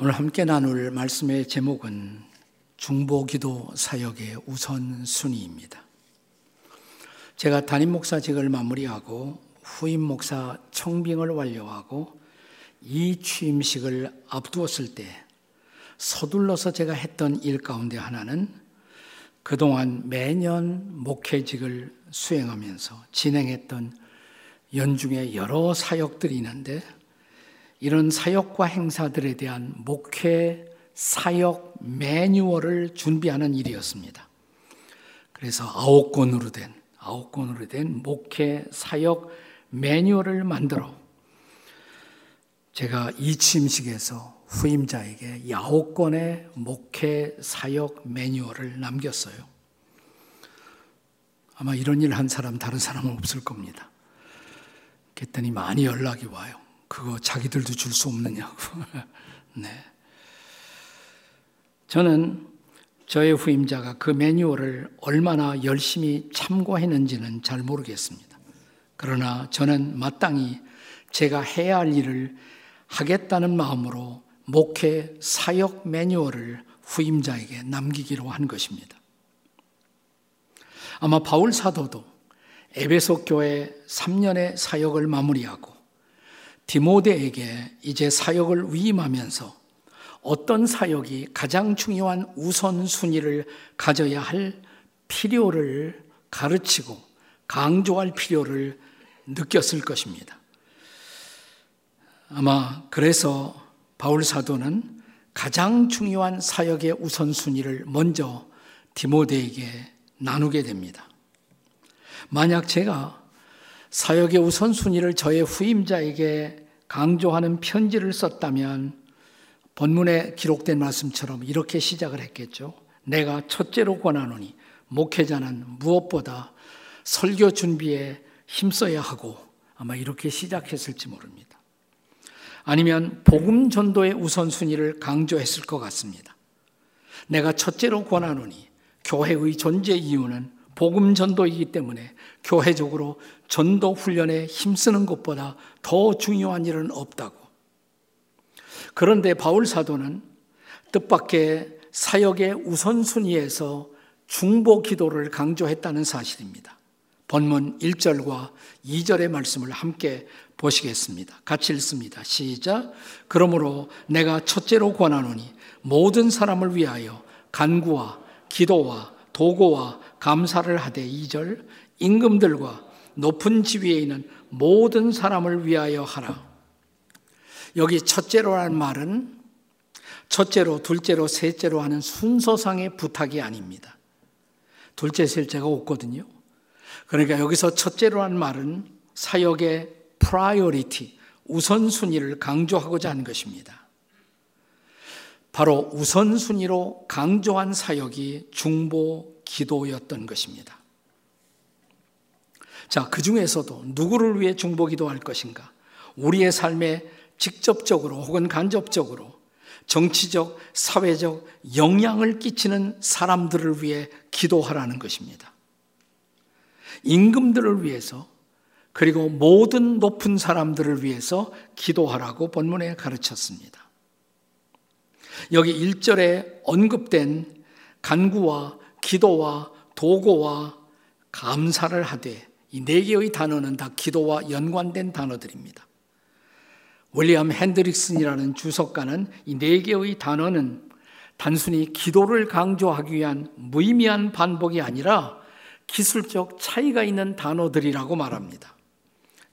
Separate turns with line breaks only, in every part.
오늘 함께 나눌 말씀의 제목은 중보기도 사역의 우선순위입니다. 제가 담임 목사직을 마무리하고 후임 목사 청빙을 완료하고 이 취임식을 앞두었을 때 서둘러서 제가 했던 일 가운데 하나는 그동안 매년 목회직을 수행하면서 진행했던 연중에 여러 사역들이 있는데 이런 사역과 행사들에 대한 목회 사역 매뉴얼을 준비하는 일이었습니다. 그래서 아홉 권으로 된 아홉 권으로 된 목회 사역 매뉴얼을 만들어 제가 이 취임식에서 후임자에게 아홉 권의 목회 사역 매뉴얼을 남겼어요. 아마 이런 일 한 사람 다른 사람은 없을 겁니다. 그랬더니 많이 연락이 와요. 그거 자기들도 줄 수 없느냐고. 네. 저는 저의 후임자가 그 매뉴얼을 얼마나 열심히 참고했는지는 잘 모르겠습니다. 그러나 저는 마땅히 제가 해야 할 일을 하겠다는 마음으로 목회 사역 매뉴얼을 후임자에게 남기기로 한 것입니다. 아마 바울 사도도 에베소 교회 3년의 사역을 마무리하고 디모데에게 이제 사역을 위임하면서 어떤 사역이 가장 중요한 우선순위를 가져야 할 필요를 가르치고 강조할 필요를 느꼈을 것입니다. 아마 그래서 바울 사도는 가장 중요한 사역의 우선순위를 먼저 디모데에게 나누게 됩니다. 만약 제가 사역의 우선순위를 저의 후임자에게 강조하는 편지를 썼다면 본문에 기록된 말씀처럼 이렇게 시작을 했겠죠. 내가 첫째로 권하노니 목회자는 무엇보다 설교 준비에 힘써야 하고 아마 이렇게 시작했을지 모릅니다. 아니면 복음 전도의 우선순위를 강조했을 것 같습니다. 내가 첫째로 권하노니 교회의 존재 이유는 복음 전도이기 때문에 교회적으로 전도 훈련에 힘쓰는 것보다 더 중요한 일은 없다고. 그런데 바울 사도는 뜻밖의 사역의 우선순위에서 중보 기도를 강조했다는 사실입니다. 본문 1절과 2절의 말씀을 함께 보시겠습니다. 같이 읽습니다. 시작. 그러므로 내가 첫째로 권하노니 모든 사람을 위하여 간구와 기도와 도고와 감사를 하되 2절 임금들과 높은 지위에 있는 모든 사람을 위하여 하라. 여기 첫째로라는 말은 첫째로, 둘째로, 셋째로 하는 순서상의 부탁이 아닙니다. 둘째, 셋째가 없거든요. 그러니까 여기서 첫째로라는 말은 사역의 priority, 우선순위를 강조하고자 하는 것입니다. 바로 우선순위로 강조한 사역이 중보 기도였던 것입니다. 자, 그 중에서도 누구를 위해 중보 기도할 것인가? 우리의 삶에 직접적으로 혹은 간접적으로 정치적, 사회적 영향을 끼치는 사람들을 위해 기도하라는 것입니다. 임금들을 위해서 그리고 모든 높은 사람들을 위해서 기도하라고 본문에 가르쳤습니다. 여기 1절에 언급된 간구와 기도와 도고와 감사를 하되 이 네 개의 단어는 다 기도와 연관된 단어들입니다. 윌리엄 핸드릭슨이라는 주석가는 이 네 개의 단어는 단순히 기도를 강조하기 위한 무의미한 반복이 아니라 기술적 차이가 있는 단어들이라고 말합니다.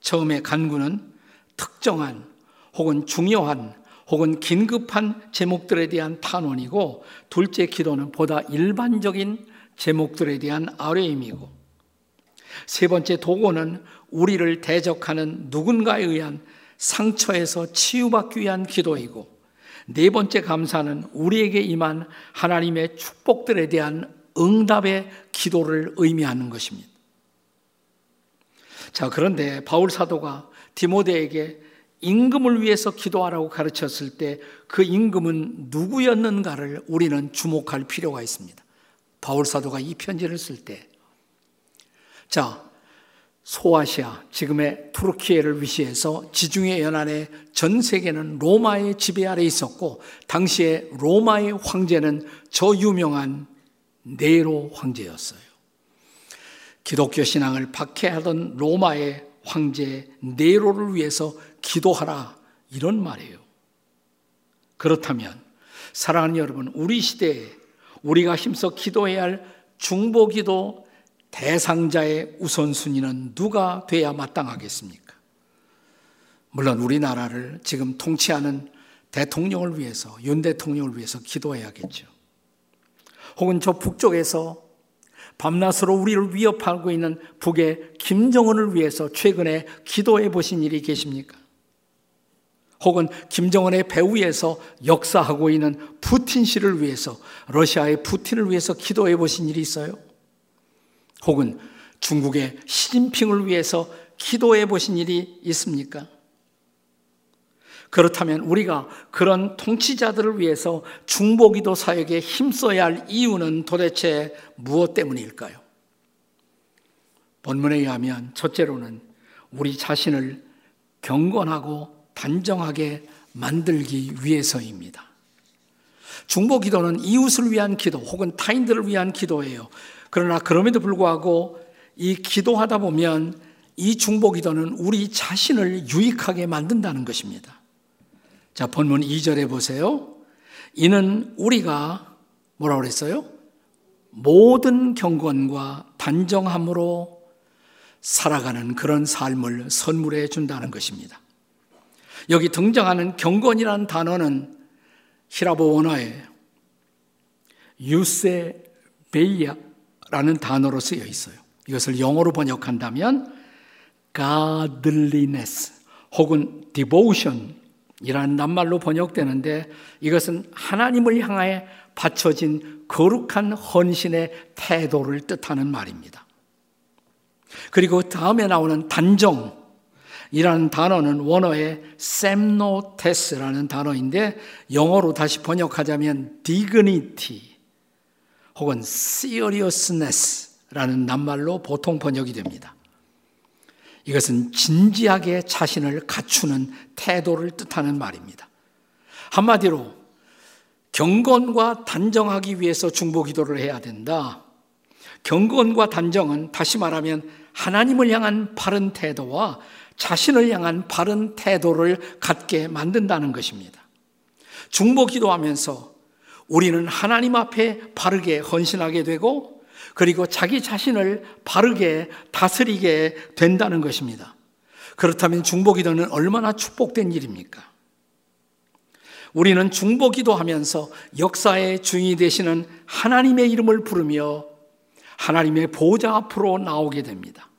처음에 간구는 특정한 혹은 중요한 혹은 긴급한 제목들에 대한 탄원이고 둘째 기도는 보다 일반적인 제목들에 대한 아뢰임이고 세 번째 도고는 우리를 대적하는 누군가에 의한 상처에서 치유받기 위한 기도이고 네 번째 감사는 우리에게 임한 하나님의 축복들에 대한 응답의 기도를 의미하는 것입니다. 자, 그런데 바울 사도가 디모데에게 임금을 위해서 기도하라고 가르쳤을 때 그 임금은 누구였는가를 우리는 주목할 필요가 있습니다. 바울 사도가 이 편지를 쓸 때. 자, 소아시아, 지금의 투르키예를 위시해서 지중해 연안의 전 세계는 로마의 지배 아래 있었고, 당시에 로마의 황제는 저 유명한 네로 황제였어요. 기독교 신앙을 박해하던 로마의 황제 네로를 위해서 기도하라. 이런 말이에요. 그렇다면, 사랑하는 여러분, 우리 시대에 우리가 힘써 기도해야 할 중보기도 대상자의 우선순위는 누가 돼야 마땅하겠습니까? 물론 우리나라를 지금 통치하는 대통령을 위해서, 윤 대통령을 위해서 기도해야겠죠. 혹은 저 북쪽에서 밤낮으로 우리를 위협하고 있는 북의 김정은을 위해서 최근에 기도해 보신 일이 계십니까? 혹은 김정은의 배후에서 역사하고 있는 푸틴 씨를 위해서 러시아의 푸틴을 위해서 기도해 보신 일이 있어요? 혹은 중국의 시진핑을 위해서 기도해 보신 일이 있습니까? 그렇다면 우리가 그런 통치자들을 위해서 중보기도 사역에 힘써야 할 이유는 도대체 무엇 때문일까요? 본문에 의하면 첫째로는 우리 자신을 경건하고 단정하게 만들기 위해서입니다. 중보 기도는 이웃을 위한 기도 혹은 타인들을 위한 기도예요. 그러나 그럼에도 불구하고 이 기도하다 보면 이 중보 기도는 우리 자신을 유익하게 만든다는 것입니다. 자, 본문 2절에 보세요. 이는 우리가 뭐라고 그랬어요? 모든 경건과 단정함으로 살아가는 그런 삶을 선물해 준다는 것입니다. 여기 등장하는 경건이라는 단어는 히라보 원어에 유세 베이아 라는 단어로 쓰여 있어요. 이것을 영어로 번역한다면 godliness 혹은 devotion 이라는 낱말로 번역되는데 이것은 하나님을 향하여 바쳐진 거룩한 헌신의 태도를 뜻하는 말입니다. 그리고 다음에 나오는 단정 이라는 단어는 원어의 셈노테스라는 단어인데 영어로 다시 번역하자면 dignity 혹은 seriousness라는 낱말로 보통 번역이 됩니다. 이것은 진지하게 자신을 갖추는 태도를 뜻하는 말입니다. 한마디로 경건과 단정하기 위해서 중보 기도를 해야 된다. 경건과 단정은 다시 말하면 하나님을 향한 바른 태도와 자신을 향한 바른 태도를 갖게 만든다는 것입니다. 중보 기도하면서 우리는 하나님 앞에 바르게 헌신하게 되고 그리고 자기 자신을 바르게 다스리게 된다는 것입니다. 그렇다면 중보 기도는 얼마나 축복된 일입니까? 우리는 중보 기도 하면서 역사의 주인이 되시는 하나님의 이름을 부르며 하나님의 보좌 앞으로 나오게 됩니다.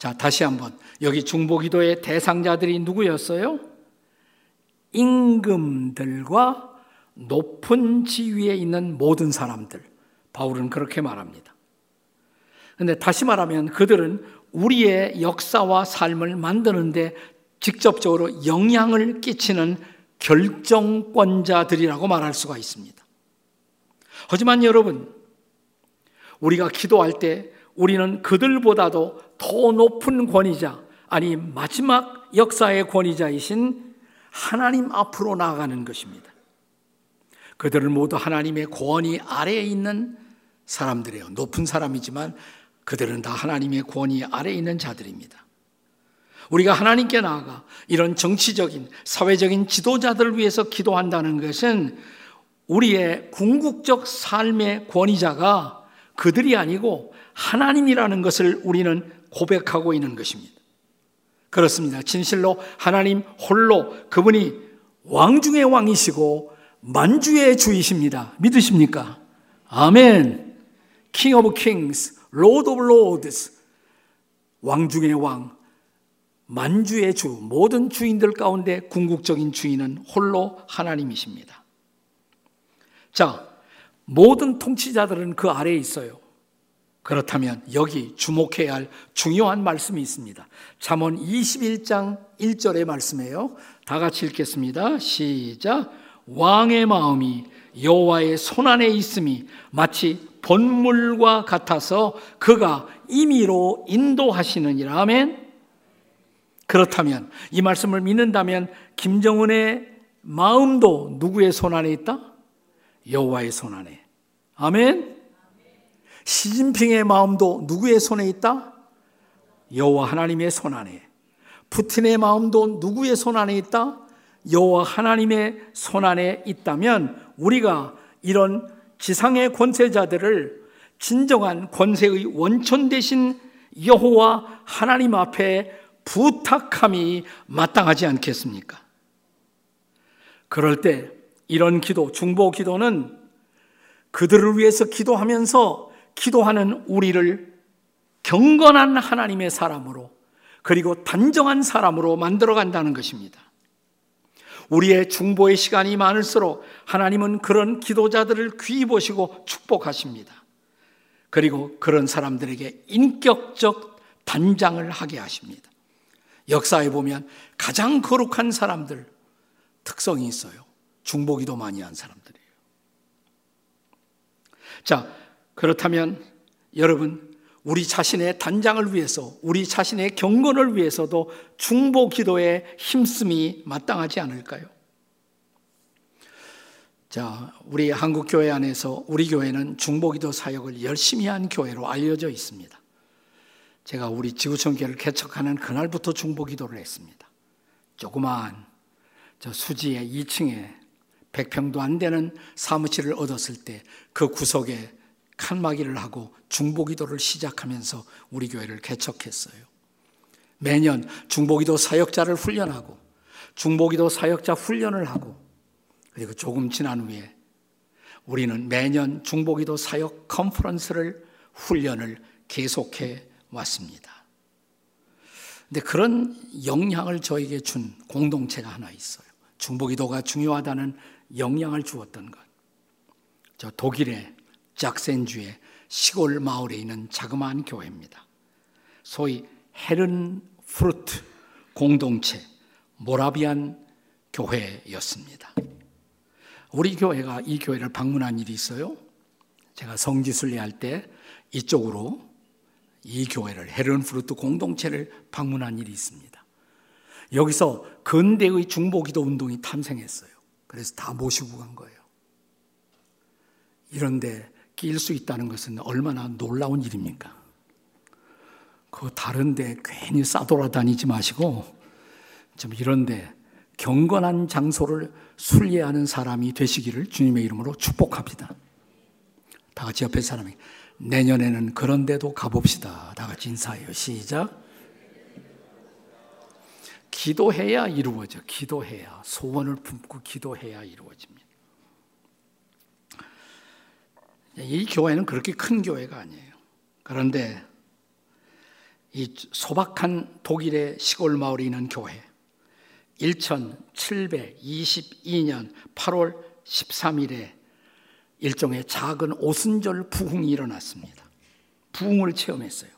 자, 다시 한번. 여기 중보기도의 대상자들이 누구였어요? 임금들과 높은 지위에 있는 모든 사람들. 바울은 그렇게 말합니다. 근데 다시 말하면 그들은 우리의 역사와 삶을 만드는데 직접적으로 영향을 끼치는 결정권자들이라고 말할 수가 있습니다. 하지만 여러분, 우리가 기도할 때 우리는 그들보다도 더 높은 권위자, 아니, 마지막 역사의 권위자이신 하나님 앞으로 나아가는 것입니다. 그들은 모두 하나님의 권위 아래에 있는 사람들이에요. 높은 사람이지만 그들은 다 하나님의 권위 아래에 있는 자들입니다. 우리가 하나님께 나아가 이런 정치적인, 사회적인 지도자들을 위해서 기도한다는 것은 우리의 궁극적 삶의 권위자가 그들이 아니고 하나님이라는 것을 우리는 고백하고 있는 것입니다. 그렇습니다. 진실로 하나님 홀로 그분이 왕 중의 왕이시고 만주의 주이십니다. 믿으십니까? 아멘. King of Kings, Lord of Lords. 왕 중의 왕, 만주의 주, 모든 주인들 가운데 궁극적인 주인은 홀로 하나님이십니다. 자, 모든 통치자들은 그 아래에 있어요. 그렇다면 여기 주목해야 할 중요한 말씀이 있습니다. 잠언 21장 1절의 말씀이에요. 다 같이 읽겠습니다. 시작. 왕의 마음이 여호와의 손안에 있음이 마치 본물과 같아서 그가 임의로 인도하시느니라. 아멘. 그렇다면 이 말씀을 믿는다면 김정은의 마음도 누구의 손 안에 있다? 여호와의 손 안에. 아멘. 시진핑의 마음도 누구의 손에 있다? 여호와 하나님의 손 안에. 푸틴의 마음도 누구의 손 안에 있다? 여호와 하나님의 손 안에 있다면 우리가 이런 지상의 권세자들을 진정한 권세의 원천 대신 여호와 하나님 앞에 부탁함이 마땅하지 않겠습니까? 그럴 때 이런 기도, 중보 기도는 그들을 위해서 기도하면서 기도하는 우리를 경건한 하나님의 사람으로 그리고 단정한 사람으로 만들어 간다는 것입니다. 우리의 중보의 시간이 많을수록 하나님은 그런 기도자들을 귀히 보시고 축복하십니다. 그리고 그런 사람들에게 인격적 단장을 하게 하십니다. 역사에 보면 가장 거룩한 사람들 특성이 있어요. 중보기도 많이 한 사람들이에요. 자, 그렇다면 여러분 우리 자신의 단장을 위해서, 우리 자신의 경건을 위해서도 중보 기도에 힘씀이 마땅하지 않을까요? 자, 우리 한국 교회 안에서 우리 교회는 중보 기도 사역을 열심히 한 교회로 알려져 있습니다. 제가 우리 지구촌 교회를 개척하는 그날부터 중보 기도를 했습니다. 조그마한 저 수지의 2층에 100평도 안 되는 사무실을 얻었을 때 그 구석에 칸막이를 하고 중보기도를 시작하면서 우리 교회를 개척했어요. 매년 중보기도 사역자를 훈련하고 중보기도 사역자 훈련을 하고 그리고 조금 지난 후에 우리는 매년 중보기도 사역 컨퍼런스를 훈련을 계속해 왔습니다. 근데 그런 영향을 저에게 준 공동체가 하나 있어요. 중보기도가 중요하다는 영향을 주었던 것. 저 독일의 짝센주의 시골 마을에 있는 자그마한 교회입니다. 소위 헤른 프루트 공동체 모라비안 교회였습니다. 우리 교회가 이 교회를 방문한 일이 있어요. 제가 성지순례 할 때 이쪽으로 이 교회를 헤른 프루트 공동체를 방문한 일이 있습니다. 여기서 근대의 중보기도 운동이 탄생했어요. 그래서 다 모시고 간 거예요. 이런데 낄수 있다는 것은 얼마나 놀라운 일입니까? 그 다른데 괜히 싸돌아다니지 마시고 좀 이런데 경건한 장소를 순례하는 사람이 되시기를 주님의 이름으로 축복합니다. 다 같이 옆에 사람이 내년에는 그런데도 가봅시다. 다 같이 인사해요. 시작. 기도해야 이루어져. 기도해야 소원을 품고 기도해야 이루어집니다. 이 교회는 그렇게 큰 교회가 아니에요. 그런데 이 소박한 독일의 시골 마을에 있는 교회 1722년 8월 13일에 일종의 작은 오순절 부흥이 일어났습니다. 부흥을 체험했어요.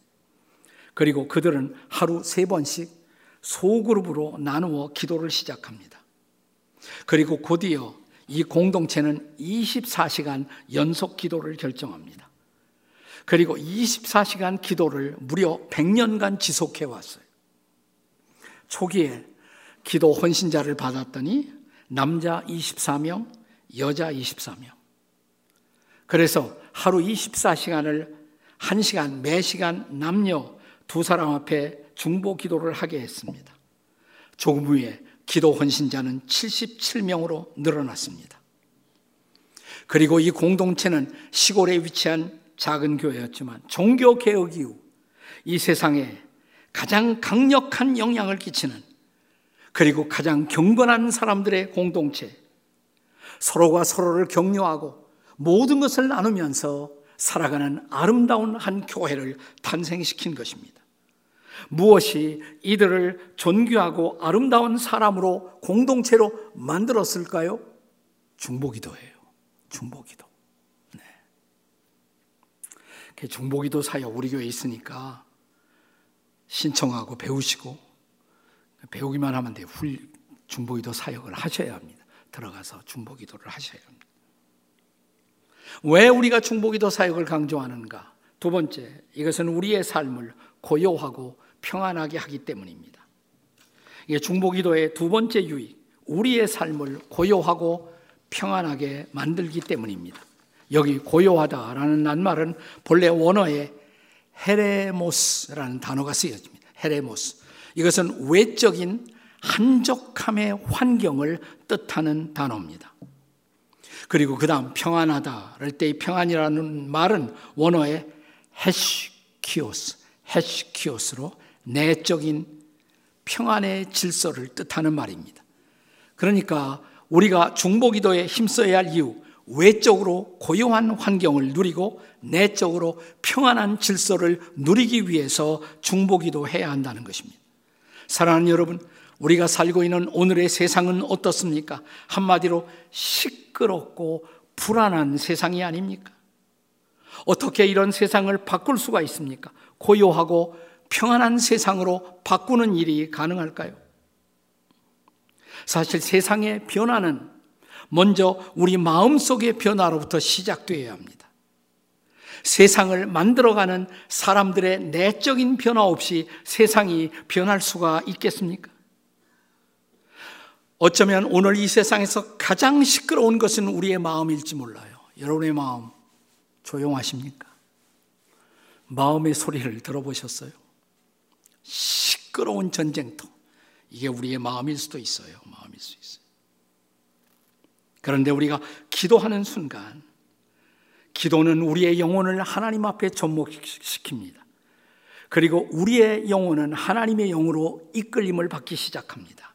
그리고 그들은 하루 세 번씩 소그룹으로 나누어 기도를 시작합니다. 그리고 곧이어 이 공동체는 24시간 연속 기도를 결정합니다. 그리고 24시간 기도를 무려 100년간 지속해 왔어요. 초기에 기도 헌신자를 받았더니 남자 24명, 여자 24명. 그래서 하루 24시간을 1시간, 매 시간 남녀 두 사람 앞에 중보 기도를 하게 했습니다. 조금 후에 기도 헌신자는 77명으로 늘어났습니다. 그리고 이 공동체는 시골에 위치한 작은 교회였지만 종교 개혁 이후 이 세상에 가장 강력한 영향을 끼치는 그리고 가장 경건한 사람들의 공동체 서로가 서로를 격려하고 모든 것을 나누면서 살아가는 아름다운 한 교회를 탄생시킨 것입니다. 무엇이 이들을 존귀하고 아름다운 사람으로 공동체로 만들었을까요? 중보기도예요. 중보기도. 네. 중보기도 사역 우리 교회에 있으니까 신청하고 배우시고 배우기만 하면 돼요. 훌 중보기도 사역을 하셔야 합니다. 들어가서 중보기도를 하셔야 합니다. 왜 우리가 중보기도 사역을 강조하는가? 두 번째, 이것은 우리의 삶을 고요하고 평안하게 하기 때문입니다. 이게 중보기도의 두 번째 유익, 우리의 삶을 고요하고 평안하게 만들기 때문입니다. 여기 고요하다라는 낱말은 본래 원어에 ἤρεμος라는 단어가 쓰여집니다. ἤρεμος. 이것은 외적인 한적함의 환경을 뜻하는 단어입니다. 그리고 그 다음 평안하다. 할때이 평안이라는 말은 원어의 ἡσύχιος, 헤시키오스로 내적인 평안의 질서를 뜻하는 말입니다. 그러니까 우리가 중보기도에 힘써야 할 이유, 외적으로 고요한 환경을 누리고 내적으로 평안한 질서를 누리기 위해서 중보기도 해야 한다는 것입니다. 사랑하는 여러분, 우리가 살고 있는 오늘의 세상은 어떻습니까? 한마디로 시끄럽고 불안한 세상이 아닙니까? 어떻게 이런 세상을 바꿀 수가 있습니까? 고요하고 평안한 세상으로 바꾸는 일이 가능할까요? 사실 세상의 변화는 먼저 우리 마음속의 변화로부터 시작되어야 합니다. 세상을 만들어가는 사람들의 내적인 변화 없이 세상이 변할 수가 있겠습니까? 어쩌면 오늘 이 세상에서 가장 시끄러운 것은 우리의 마음일지 몰라요. 여러분의 마음 조용하십니까? 마음의 소리를 들어보셨어요? 시끄러운 전쟁터. 이게 우리의 마음일 수도 있어요. 마음일 수 있어요. 그런데 우리가 기도하는 순간, 기도는 우리의 영혼을 하나님 앞에 접목시킵니다. 그리고 우리의 영혼은 하나님의 영으로 이끌림을 받기 시작합니다.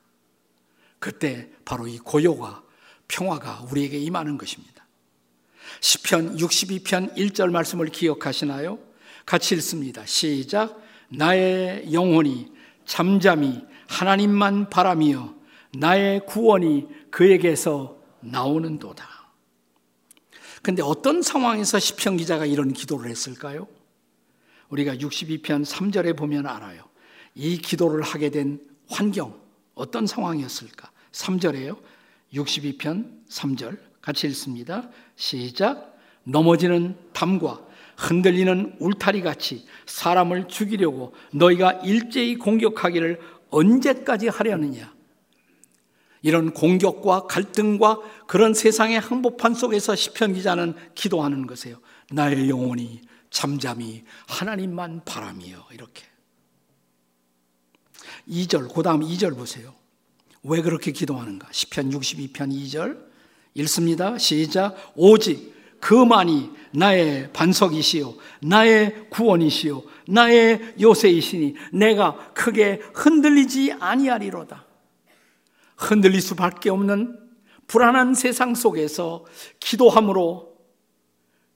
그때 바로 이 고요가 평화가 우리에게 임하는 것입니다. 시편 62편 1절 말씀을 기억하시나요? 같이 읽습니다. 시작. 나의 영혼이 잠잠히 하나님만 바라며 나의 구원이 그에게서 나오는도다. 근데 어떤 상황에서 시편 기자가 이런 기도를 했을까요? 우리가 62편 3절에 보면 알아요. 이 기도를 하게 된 환경, 어떤 상황이었을까? 3절에요. 62편 3절. 같이 읽습니다. 시작. 넘어지는 담과 흔들리는 울타리 같이 사람을 죽이려고 너희가 일제히 공격하기를 언제까지 하려느냐? 이런 공격과 갈등과 그런 세상의 항복판 속에서 시편 기자는 기도하는 것이에요. 나의 영혼이 잠잠히 하나님만 바라며 이렇게. 2절, 그 다음 2절 보세요. 왜 그렇게 기도하는가? 시편 62편 2절 읽습니다. 시작. 오직 그만이 나의 반석이시요 나의 구원이시요 나의 요새이시니 내가 크게 흔들리지 아니하리로다. 흔들릴 수밖에 없는 불안한 세상 속에서 기도함으로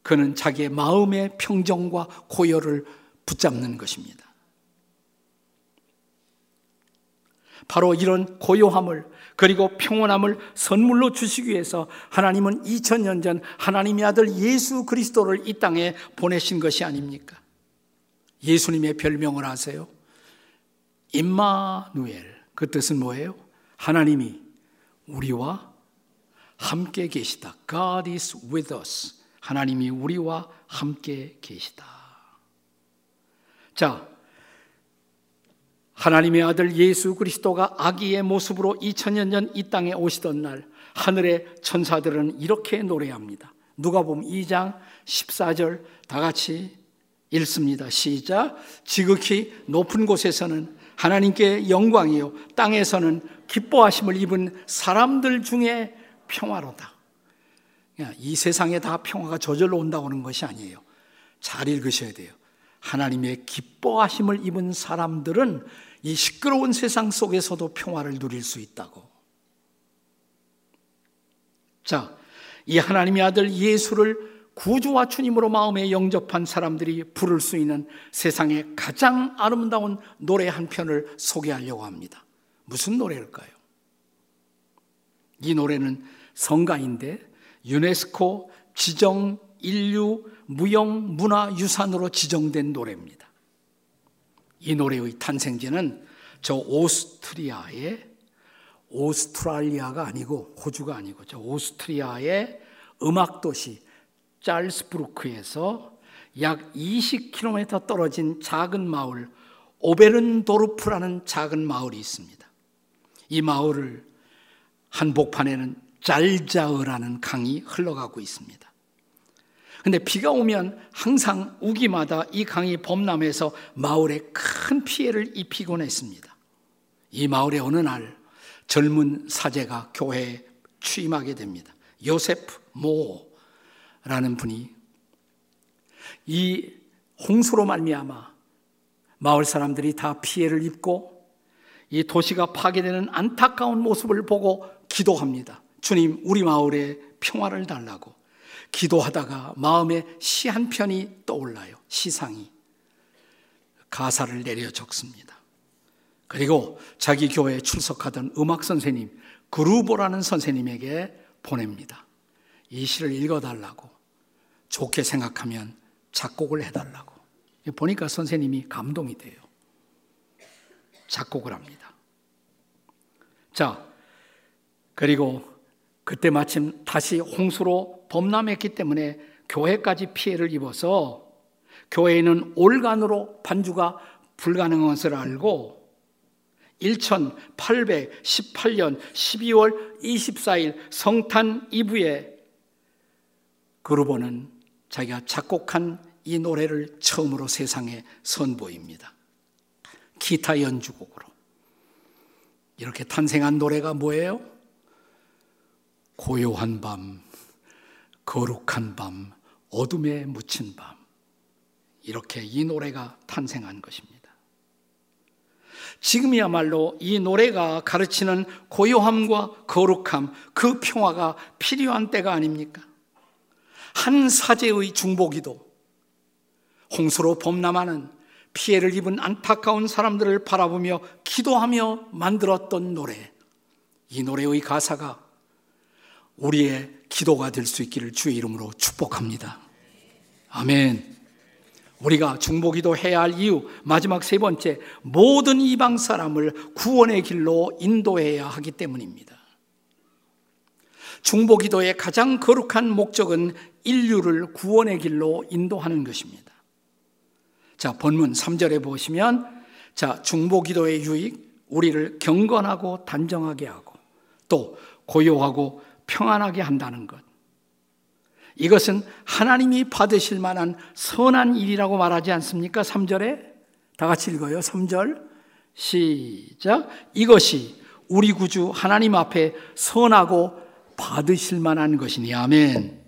그는 자기의 마음의 평정과 고요를 붙잡는 것입니다. 바로 이런 고요함을 그리고 평온함을 선물로 주시기 위해서 하나님은 2000년 전 하나님의 아들 예수 그리스도를 이 땅에 보내신 것이 아닙니까? 예수님의 별명을 아세요? 임마누엘. 그 뜻은 뭐예요? 하나님이 우리와 함께 계시다. God is with us. 하나님이 우리와 함께 계시다. 자, 하나님의 아들 예수 그리스도가 아기의 모습으로 2000년 전 이 땅에 오시던 날 하늘의 천사들은 이렇게 노래합니다. 누가복음 2장 14절 다 같이 읽습니다. 시작. 지극히 높은 곳에서는 하나님께 영광이요 땅에서는 기뻐하심을 입은 사람들 중에 평화로다. 이 세상에 다 평화가 저절로 온다고 하는 것이 아니에요. 잘 읽으셔야 돼요. 하나님의 기뻐하심을 입은 사람들은 이 시끄러운 세상 속에서도 평화를 누릴 수 있다고. 자, 이 하나님의 아들 예수를 구주와 주님으로 마음에 영접한 사람들이 부를 수 있는 세상의 가장 아름다운 노래 한 편을 소개하려고 합니다. 무슨 노래일까요? 이 노래는 성가인데 유네스코 지정 인류 무형 문화 유산으로 지정된 노래입니다. 이 노래의 탄생지는 저 오스트리아의 오스트랄리아가 아니고 호주가 아니고 저 오스트리아의 음악 도시 짤스부르크에서 약 20km 떨어진 작은 마을 오베른도르프라는 작은 마을이 있습니다. 이 마을을 한복판에는 짤자으라는 강이 흘러가고 있습니다. 근데 비가 오면 항상 우기마다 이 강이 범람해서 마을에 큰 피해를 입히곤 했습니다. 이 마을에 어느 날 젊은 사제가 교회에 취임하게 됩니다. 요세프 모라는 분이 이 홍수로 말미암아 마을 사람들이 다 피해를 입고 이 도시가 파괴되는 안타까운 모습을 보고 기도합니다. 주님, 우리 마을에 평화를 달라고. 기도하다가 마음에 시 한 편이 떠올라요. 시상이. 가사를 내려 적습니다. 그리고 자기 교회에 출석하던 음악 선생님, 그루보라는 선생님에게 보냅니다. 이 시를 읽어달라고. 좋게 생각하면 작곡을 해달라고. 보니까 선생님이 감동이 돼요. 작곡을 합니다. 자, 그리고 그때 마침 다시 홍수로 범람했기 때문에 교회까지 피해를 입어서 교회에는 올간으로 반주가 불가능한 것을 알고 1818년 12월 24일 성탄 이브에 그루보는 자기가 작곡한 이 노래를 처음으로 세상에 선보입니다. 기타 연주곡으로. 이렇게 탄생한 노래가 뭐예요? 고요한 밤, 거룩한 밤, 어둠에 묻힌 밤. 이렇게 이 노래가 탄생한 것입니다. 지금이야말로 이 노래가 가르치는 고요함과 거룩함, 그 평화가 필요한 때가 아닙니까? 한 사제의 중보기도, 홍수로 범람하는 피해를 입은 안타까운 사람들을 바라보며 기도하며 만들었던 노래. 이 노래의 가사가 우리의 기도가 될 수 있기를 주의 이름으로 축복합니다. 아멘. 우리가 중보기도 해야 할 이유 마지막 세 번째 모든 이방 사람을 구원의 길로 인도해야 하기 때문입니다. 중보기도의 가장 거룩한 목적은 인류를 구원의 길로 인도하는 것입니다. 자, 본문 3절에 보시면 자, 중보기도의 유익 우리를 경건하고 단정하게 하고 또 고요하고 평안하게 한다는 것. 이것은 하나님이 받으실 만한 선한 일이라고 말하지 않습니까? 3절에 다 같이 읽어요. 3절 시작. 이것이 우리 구주 하나님 앞에 선하고 받으실 만한 것이니 아멘.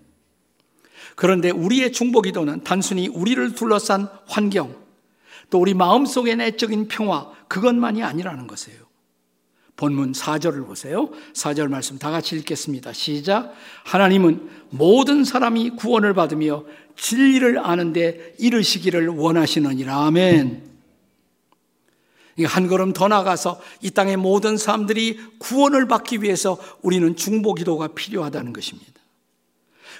그런데 우리의 중보 기도는 단순히 우리를 둘러싼 환경, 또 우리 마음속의 내적인 평화, 그것만이 아니라는 것이에요. 본문 4절을 보세요. 4절 말씀 다 같이 읽겠습니다. 시작. 하나님은 모든 사람이 구원을 받으며 진리를 아는데 이르시기를 원하시느니라. 아멘. 한 걸음 더 나가서 이 땅의 모든 사람들이 구원을 받기 위해서 우리는 중보 기도가 필요하다는 것입니다.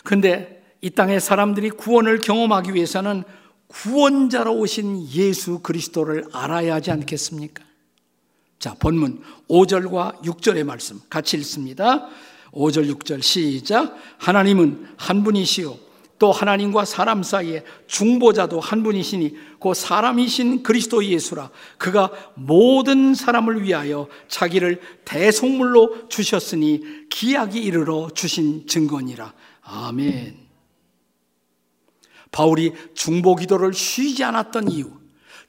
근데 이 땅의 사람들이 구원을 경험하기 위해서는 구원자로 오신 예수 그리스도를 알아야 하지 않겠습니까? 자, 본문 5절과 6절의 말씀 같이 읽습니다. 5절, 6절 시작. 하나님은 한 분이시요. 또 하나님과 사람 사이에 중보자도 한 분이시니 그 사람이신 그리스도 예수라 그가 모든 사람을 위하여 자기를 대속물로 주셨으니 기약이 이르러 주신 증거니라 아멘 바울이 중보 기도를 쉬지 않았던 이유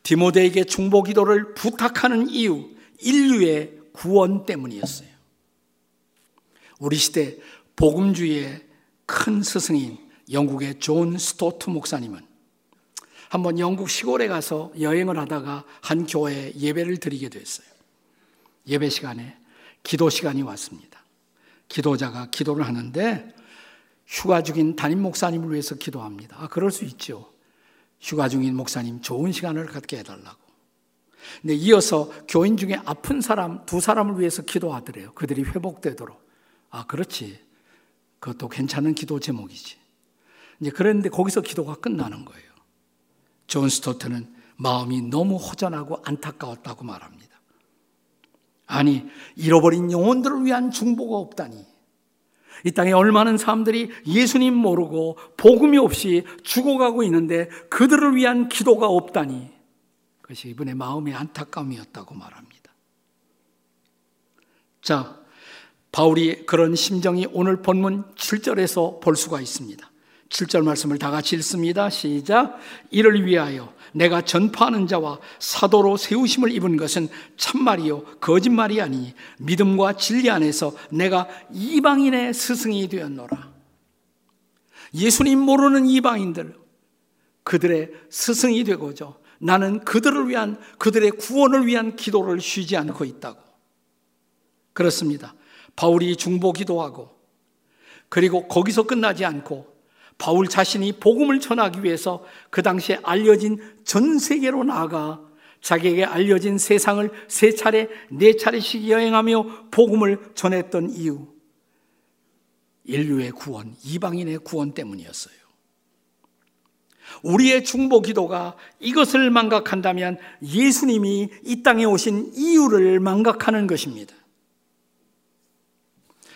디모데에게 중보 기도를 부탁하는 이유 인류의 구원 때문이었어요. 우리 시대 복음주의의 큰 스승인 영국의 존 스토트 목사님은 한번 영국 시골에 가서 여행을 하다가 한 교회에 예배를 드리게 됐어요. 예배 시간에 기도 시간이 왔습니다. 기도자가 기도를 하는데 휴가 중인 담임 목사님을 위해서 기도합니다. 아, 그럴 수 있죠. 휴가 중인 목사님 좋은 시간을 갖게 해달라고. 근데 이어서 교인 중에 아픈 사람 두 사람을 위해서 기도하더래요. 그들이 회복되도록. 아, 그렇지. 그것도 괜찮은 기도 제목이지. 이제 그랬는데 거기서 기도가 끝나는 거예요. 존 스토트는 마음이 너무 허전하고 안타까웠다고 말합니다. 아니, 잃어버린 영혼들을 위한 중보가 없다니. 이 땅에 얼마나 사람들이 예수님 모르고 복음이 없이 죽어가고 있는데 그들을 위한 기도가 없다니 그것이 이분의 마음의 안타까움이었다고 말합니다. 자, 바울이 그런 심정이 오늘 본문 7절에서 볼 수가 있습니다. 7절 말씀을 다 같이 읽습니다. 시작. 이를 위하여 내가 전파하는 자와 사도로 세우심을 입은 것은 참말이요 거짓말이 아니니 믿음과 진리 안에서 내가 이방인의 스승이 되었노라. 예수님 모르는 이방인들 그들의 스승이 되고죠. 나는 그들을 위한 그들의 구원을 위한 기도를 쉬지 않고 있다고. 그렇습니다. 바울이 중보 기도하고 그리고 거기서 끝나지 않고 바울 자신이 복음을 전하기 위해서 그 당시에 알려진 전 세계로 나아가 자기에게 알려진 세상을 세 차례, 네 차례씩 여행하며 복음을 전했던 이유. 인류의 구원, 이방인의 구원 때문이었어요. 우리의 중보 기도가 이것을 망각한다면 예수님이 이 땅에 오신 이유를 망각하는 것입니다.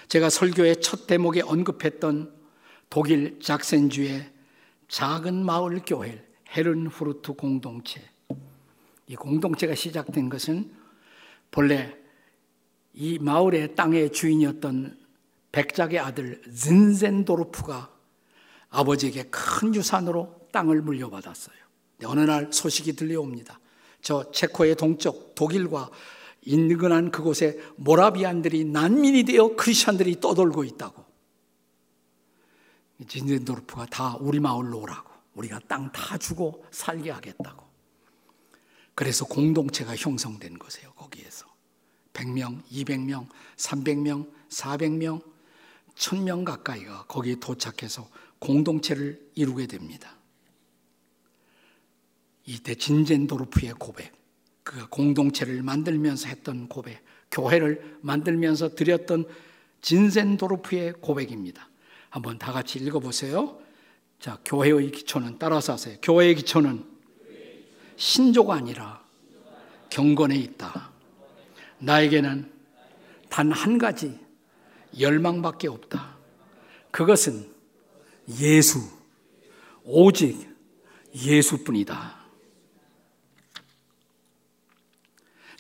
제가 설교의 첫 대목에 언급했던 독일 작센주의 작은 마을 교회 헤른후르트 공동체. 이 공동체가 시작된 것은 본래 이 마을의 땅의 주인이었던 백작의 아들 즌센도르프가 아버지에게 큰 유산으로 땅을 물려받았어요. 어느 날 소식이 들려옵니다. 저 체코의 동쪽 독일과 인근한 그곳에 모라비안들이 난민이 되어 크리스천들이 떠돌고 있다고. 진젠도르프가 다 우리 마을로 오라고. 우리가 땅 다 주고 살게 하겠다고. 그래서 공동체가 형성된 거세요, 거기에서. 100명, 200명, 300명, 400명, 1000명 가까이가 거기에 도착해서 공동체를 이루게 됩니다. 이때 진젠도르프의 고백, 그가 공동체를 만들면서 했던 고백, 교회를 만들면서 드렸던 진센도르프의 고백입니다. 한번 다 같이 읽어보세요. 자, 교회의 기초는 따라서 하세요. 교회의 기초는 신조가 아니라 경건에 있다. 나에게는 단 한 가지 열망밖에 없다. 그것은 예수, 오직 예수뿐이다.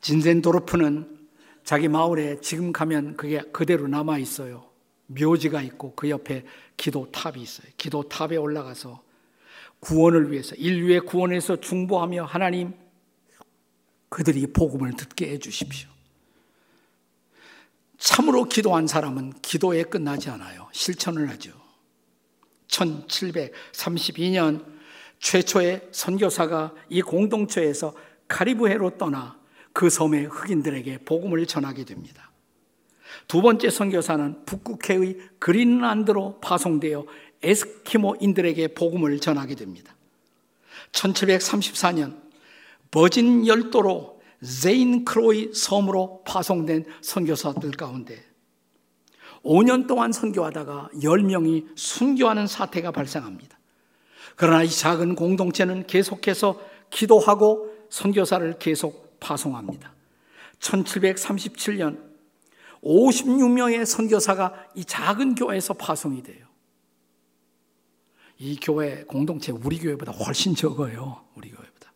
진센도르프는 자기 마을에 지금 가면 그게 그대로 남아 있어요. 묘지가 있고 그 옆에 기도탑이 있어요. 기도탑에 올라가서 구원을 위해서 인류의 구원에서 중보하며 하나님 그들이 복음을 듣게 해 주십시오. 참으로 기도한 사람은 기도에 끝나지 않아요. 실천을 하죠. 1732년 최초의 선교사가 이 공동체에서 카리브해로 떠나 그 섬의 흑인들에게 복음을 전하게 됩니다. 두 번째 선교사는 북극해의 그린란드로 파송되어 에스키모인들에게 복음을 전하게 됩니다. 1734년 버진 열도로 세인트 크로이 섬으로 파송된 선교사들 가운데 5년 동안 선교하다가 10명이 순교하는 사태가 발생합니다. 그러나 이 작은 공동체는 계속해서 기도하고 선교사를 계속 파송합니다. 1737년 56명의 선교사가 이 작은 교회에서 파송이 돼요. 이 교회 공동체 우리 교회보다 훨씬 적어요. 우리 교회보다.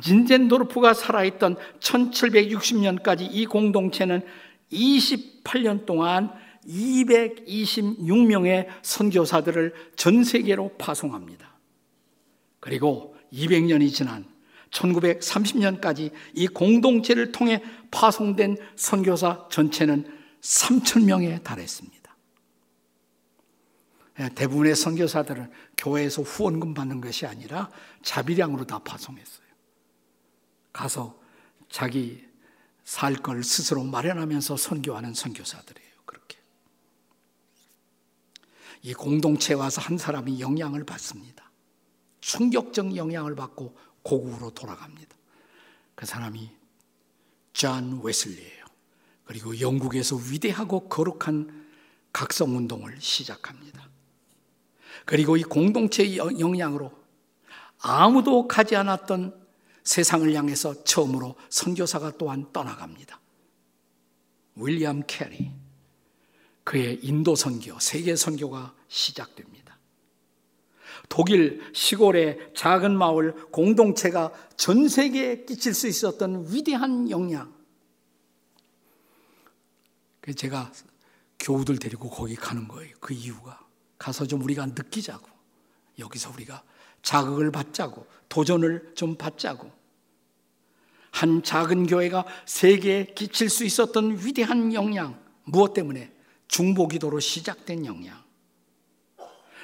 진젠도르프가 살아있던 1760년까지 이 공동체는 28년 동안 226명의 선교사들을 전 세계로 파송합니다. 그리고 200년이 지난 1930년까지 이 공동체를 통해 파송된 선교사 전체는 3천 명에 달했습니다. 예, 대부분의 선교사들은 교회에서 후원금 받는 것이 아니라 자비량으로 다 파송했어요. 가서 자기 살 걸 스스로 마련하면서 선교하는 선교사들이에요. 그렇게. 이 공동체에 와서 한 사람이 영향을 받습니다. 충격적 영향을 받고 고국으로 돌아갑니다. 그 사람이 존 웨슬리예요. 그리고 영국에서 위대하고 거룩한 각성 운동을 시작합니다. 그리고 이 공동체의 영향으로 아무도 가지 않았던 세상을 향해서 처음으로 선교사가 또한 떠나갑니다. 윌리엄 캐리. 그의 인도 선교, 세계 선교가 시작됩니다. 독일 시골의 작은 마을 공동체가 전 세계에 끼칠 수 있었던 위대한 영향. 제가 교우들 데리고 거기 가는 거예요. 그 이유가. 가서 좀 우리가 느끼자고. 여기서 우리가 자극을 받자고. 도전을 좀 받자고. 한 작은 교회가 세계에 끼칠 수 있었던 위대한 영향. 무엇 때문에? 중보기도로 시작된 영향.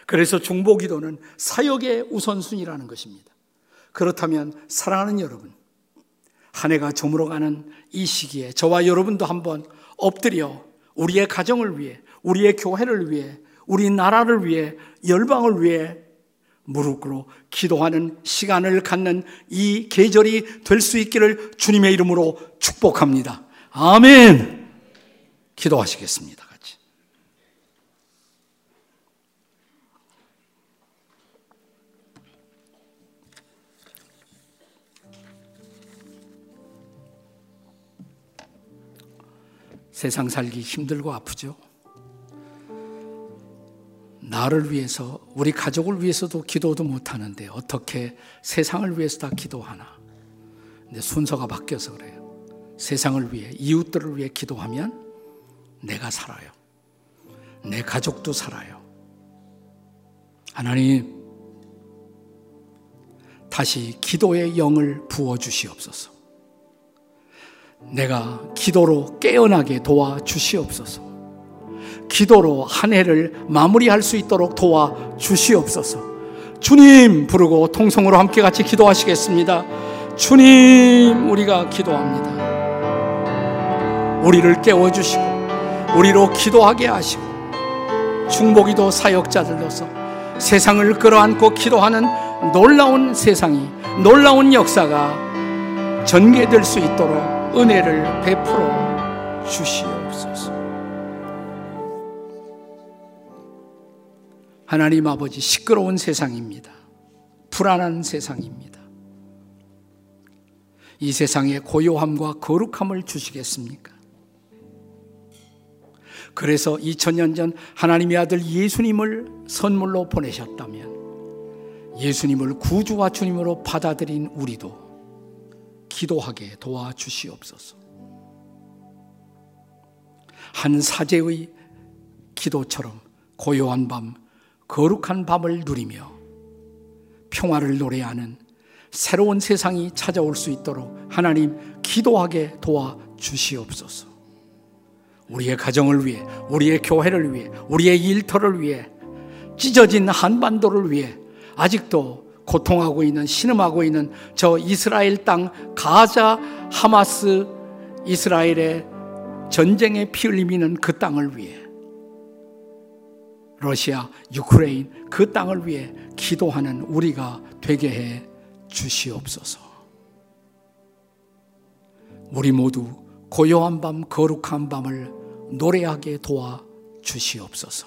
그래서 중보기도는 사역의 우선순위라는 것입니다. 그렇다면 사랑하는 여러분, 한 해가 저물어가는 이 시기에 저와 여러분도 한번 엎드려 우리의 가정을 위해, 우리의 교회를 위해, 우리 나라를 위해, 열방을 위해 무릎 꿇고 기도하는 시간을 갖는 이 계절이 될 수 있기를 주님의 이름으로 축복합니다. 아멘! 기도하시겠습니다. 세상 살기 힘들고 아프죠? 나를 위해서, 우리 가족을 위해서도 기도도 못하는데 어떻게 세상을 위해서 다 기도하나? 근데 순서가 바뀌어서 그래요. 세상을 위해, 이웃들을 위해 기도하면 내가 살아요. 내 가족도 살아요. 하나님, 다시 기도의 영을 부어주시옵소서. 내가 기도로 깨어나게 도와 주시옵소서. 기도로 한 해를 마무리할 수 있도록 도와 주시옵소서. 주님 부르고 통성으로 함께 같이 기도하시겠습니다. 주님, 우리가 기도합니다. 우리를 깨워주시고, 우리로 기도하게 하시고, 중보기도 사역자들로서 세상을 끌어안고 기도하는 놀라운 세상이, 놀라운 역사가 전개될 수 있도록 은혜를 베풀어 주시옵소서. 하나님 아버지 시끄러운 세상입니다. 불안한 세상입니다. 이 세상에 고요함과 거룩함을 주시겠습니까? 그래서 2000년 전 하나님의 아들 예수님을 선물로 보내셨다면 예수님을 구주와 주님으로 받아들인 우리도 기도하게 도와주시옵소서. 한 사제의 기도처럼 고요한 밤, 거룩한 밤을 누리며 평화를 노래하는 새로운 세상이 찾아올 수 있도록 하나님 기도하게 도와주시옵소서. 우리의 가정을 위해, 우리의 교회를 위해, 우리의 일터를 위해, 찢어진 한반도를 위해 아직도 고통하고 있는 신음하고 있는 저 이스라엘 땅 가자 하마스 이스라엘의 전쟁의 피 흘리는 그 땅을 위해 러시아, 유크레인 그 땅을 위해 기도하는 우리가 되게 해 주시옵소서. 우리 모두 고요한 밤, 거룩한 밤을 노래하게 도와 주시옵소서.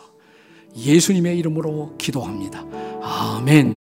예수님의 이름으로 기도합니다. 아멘.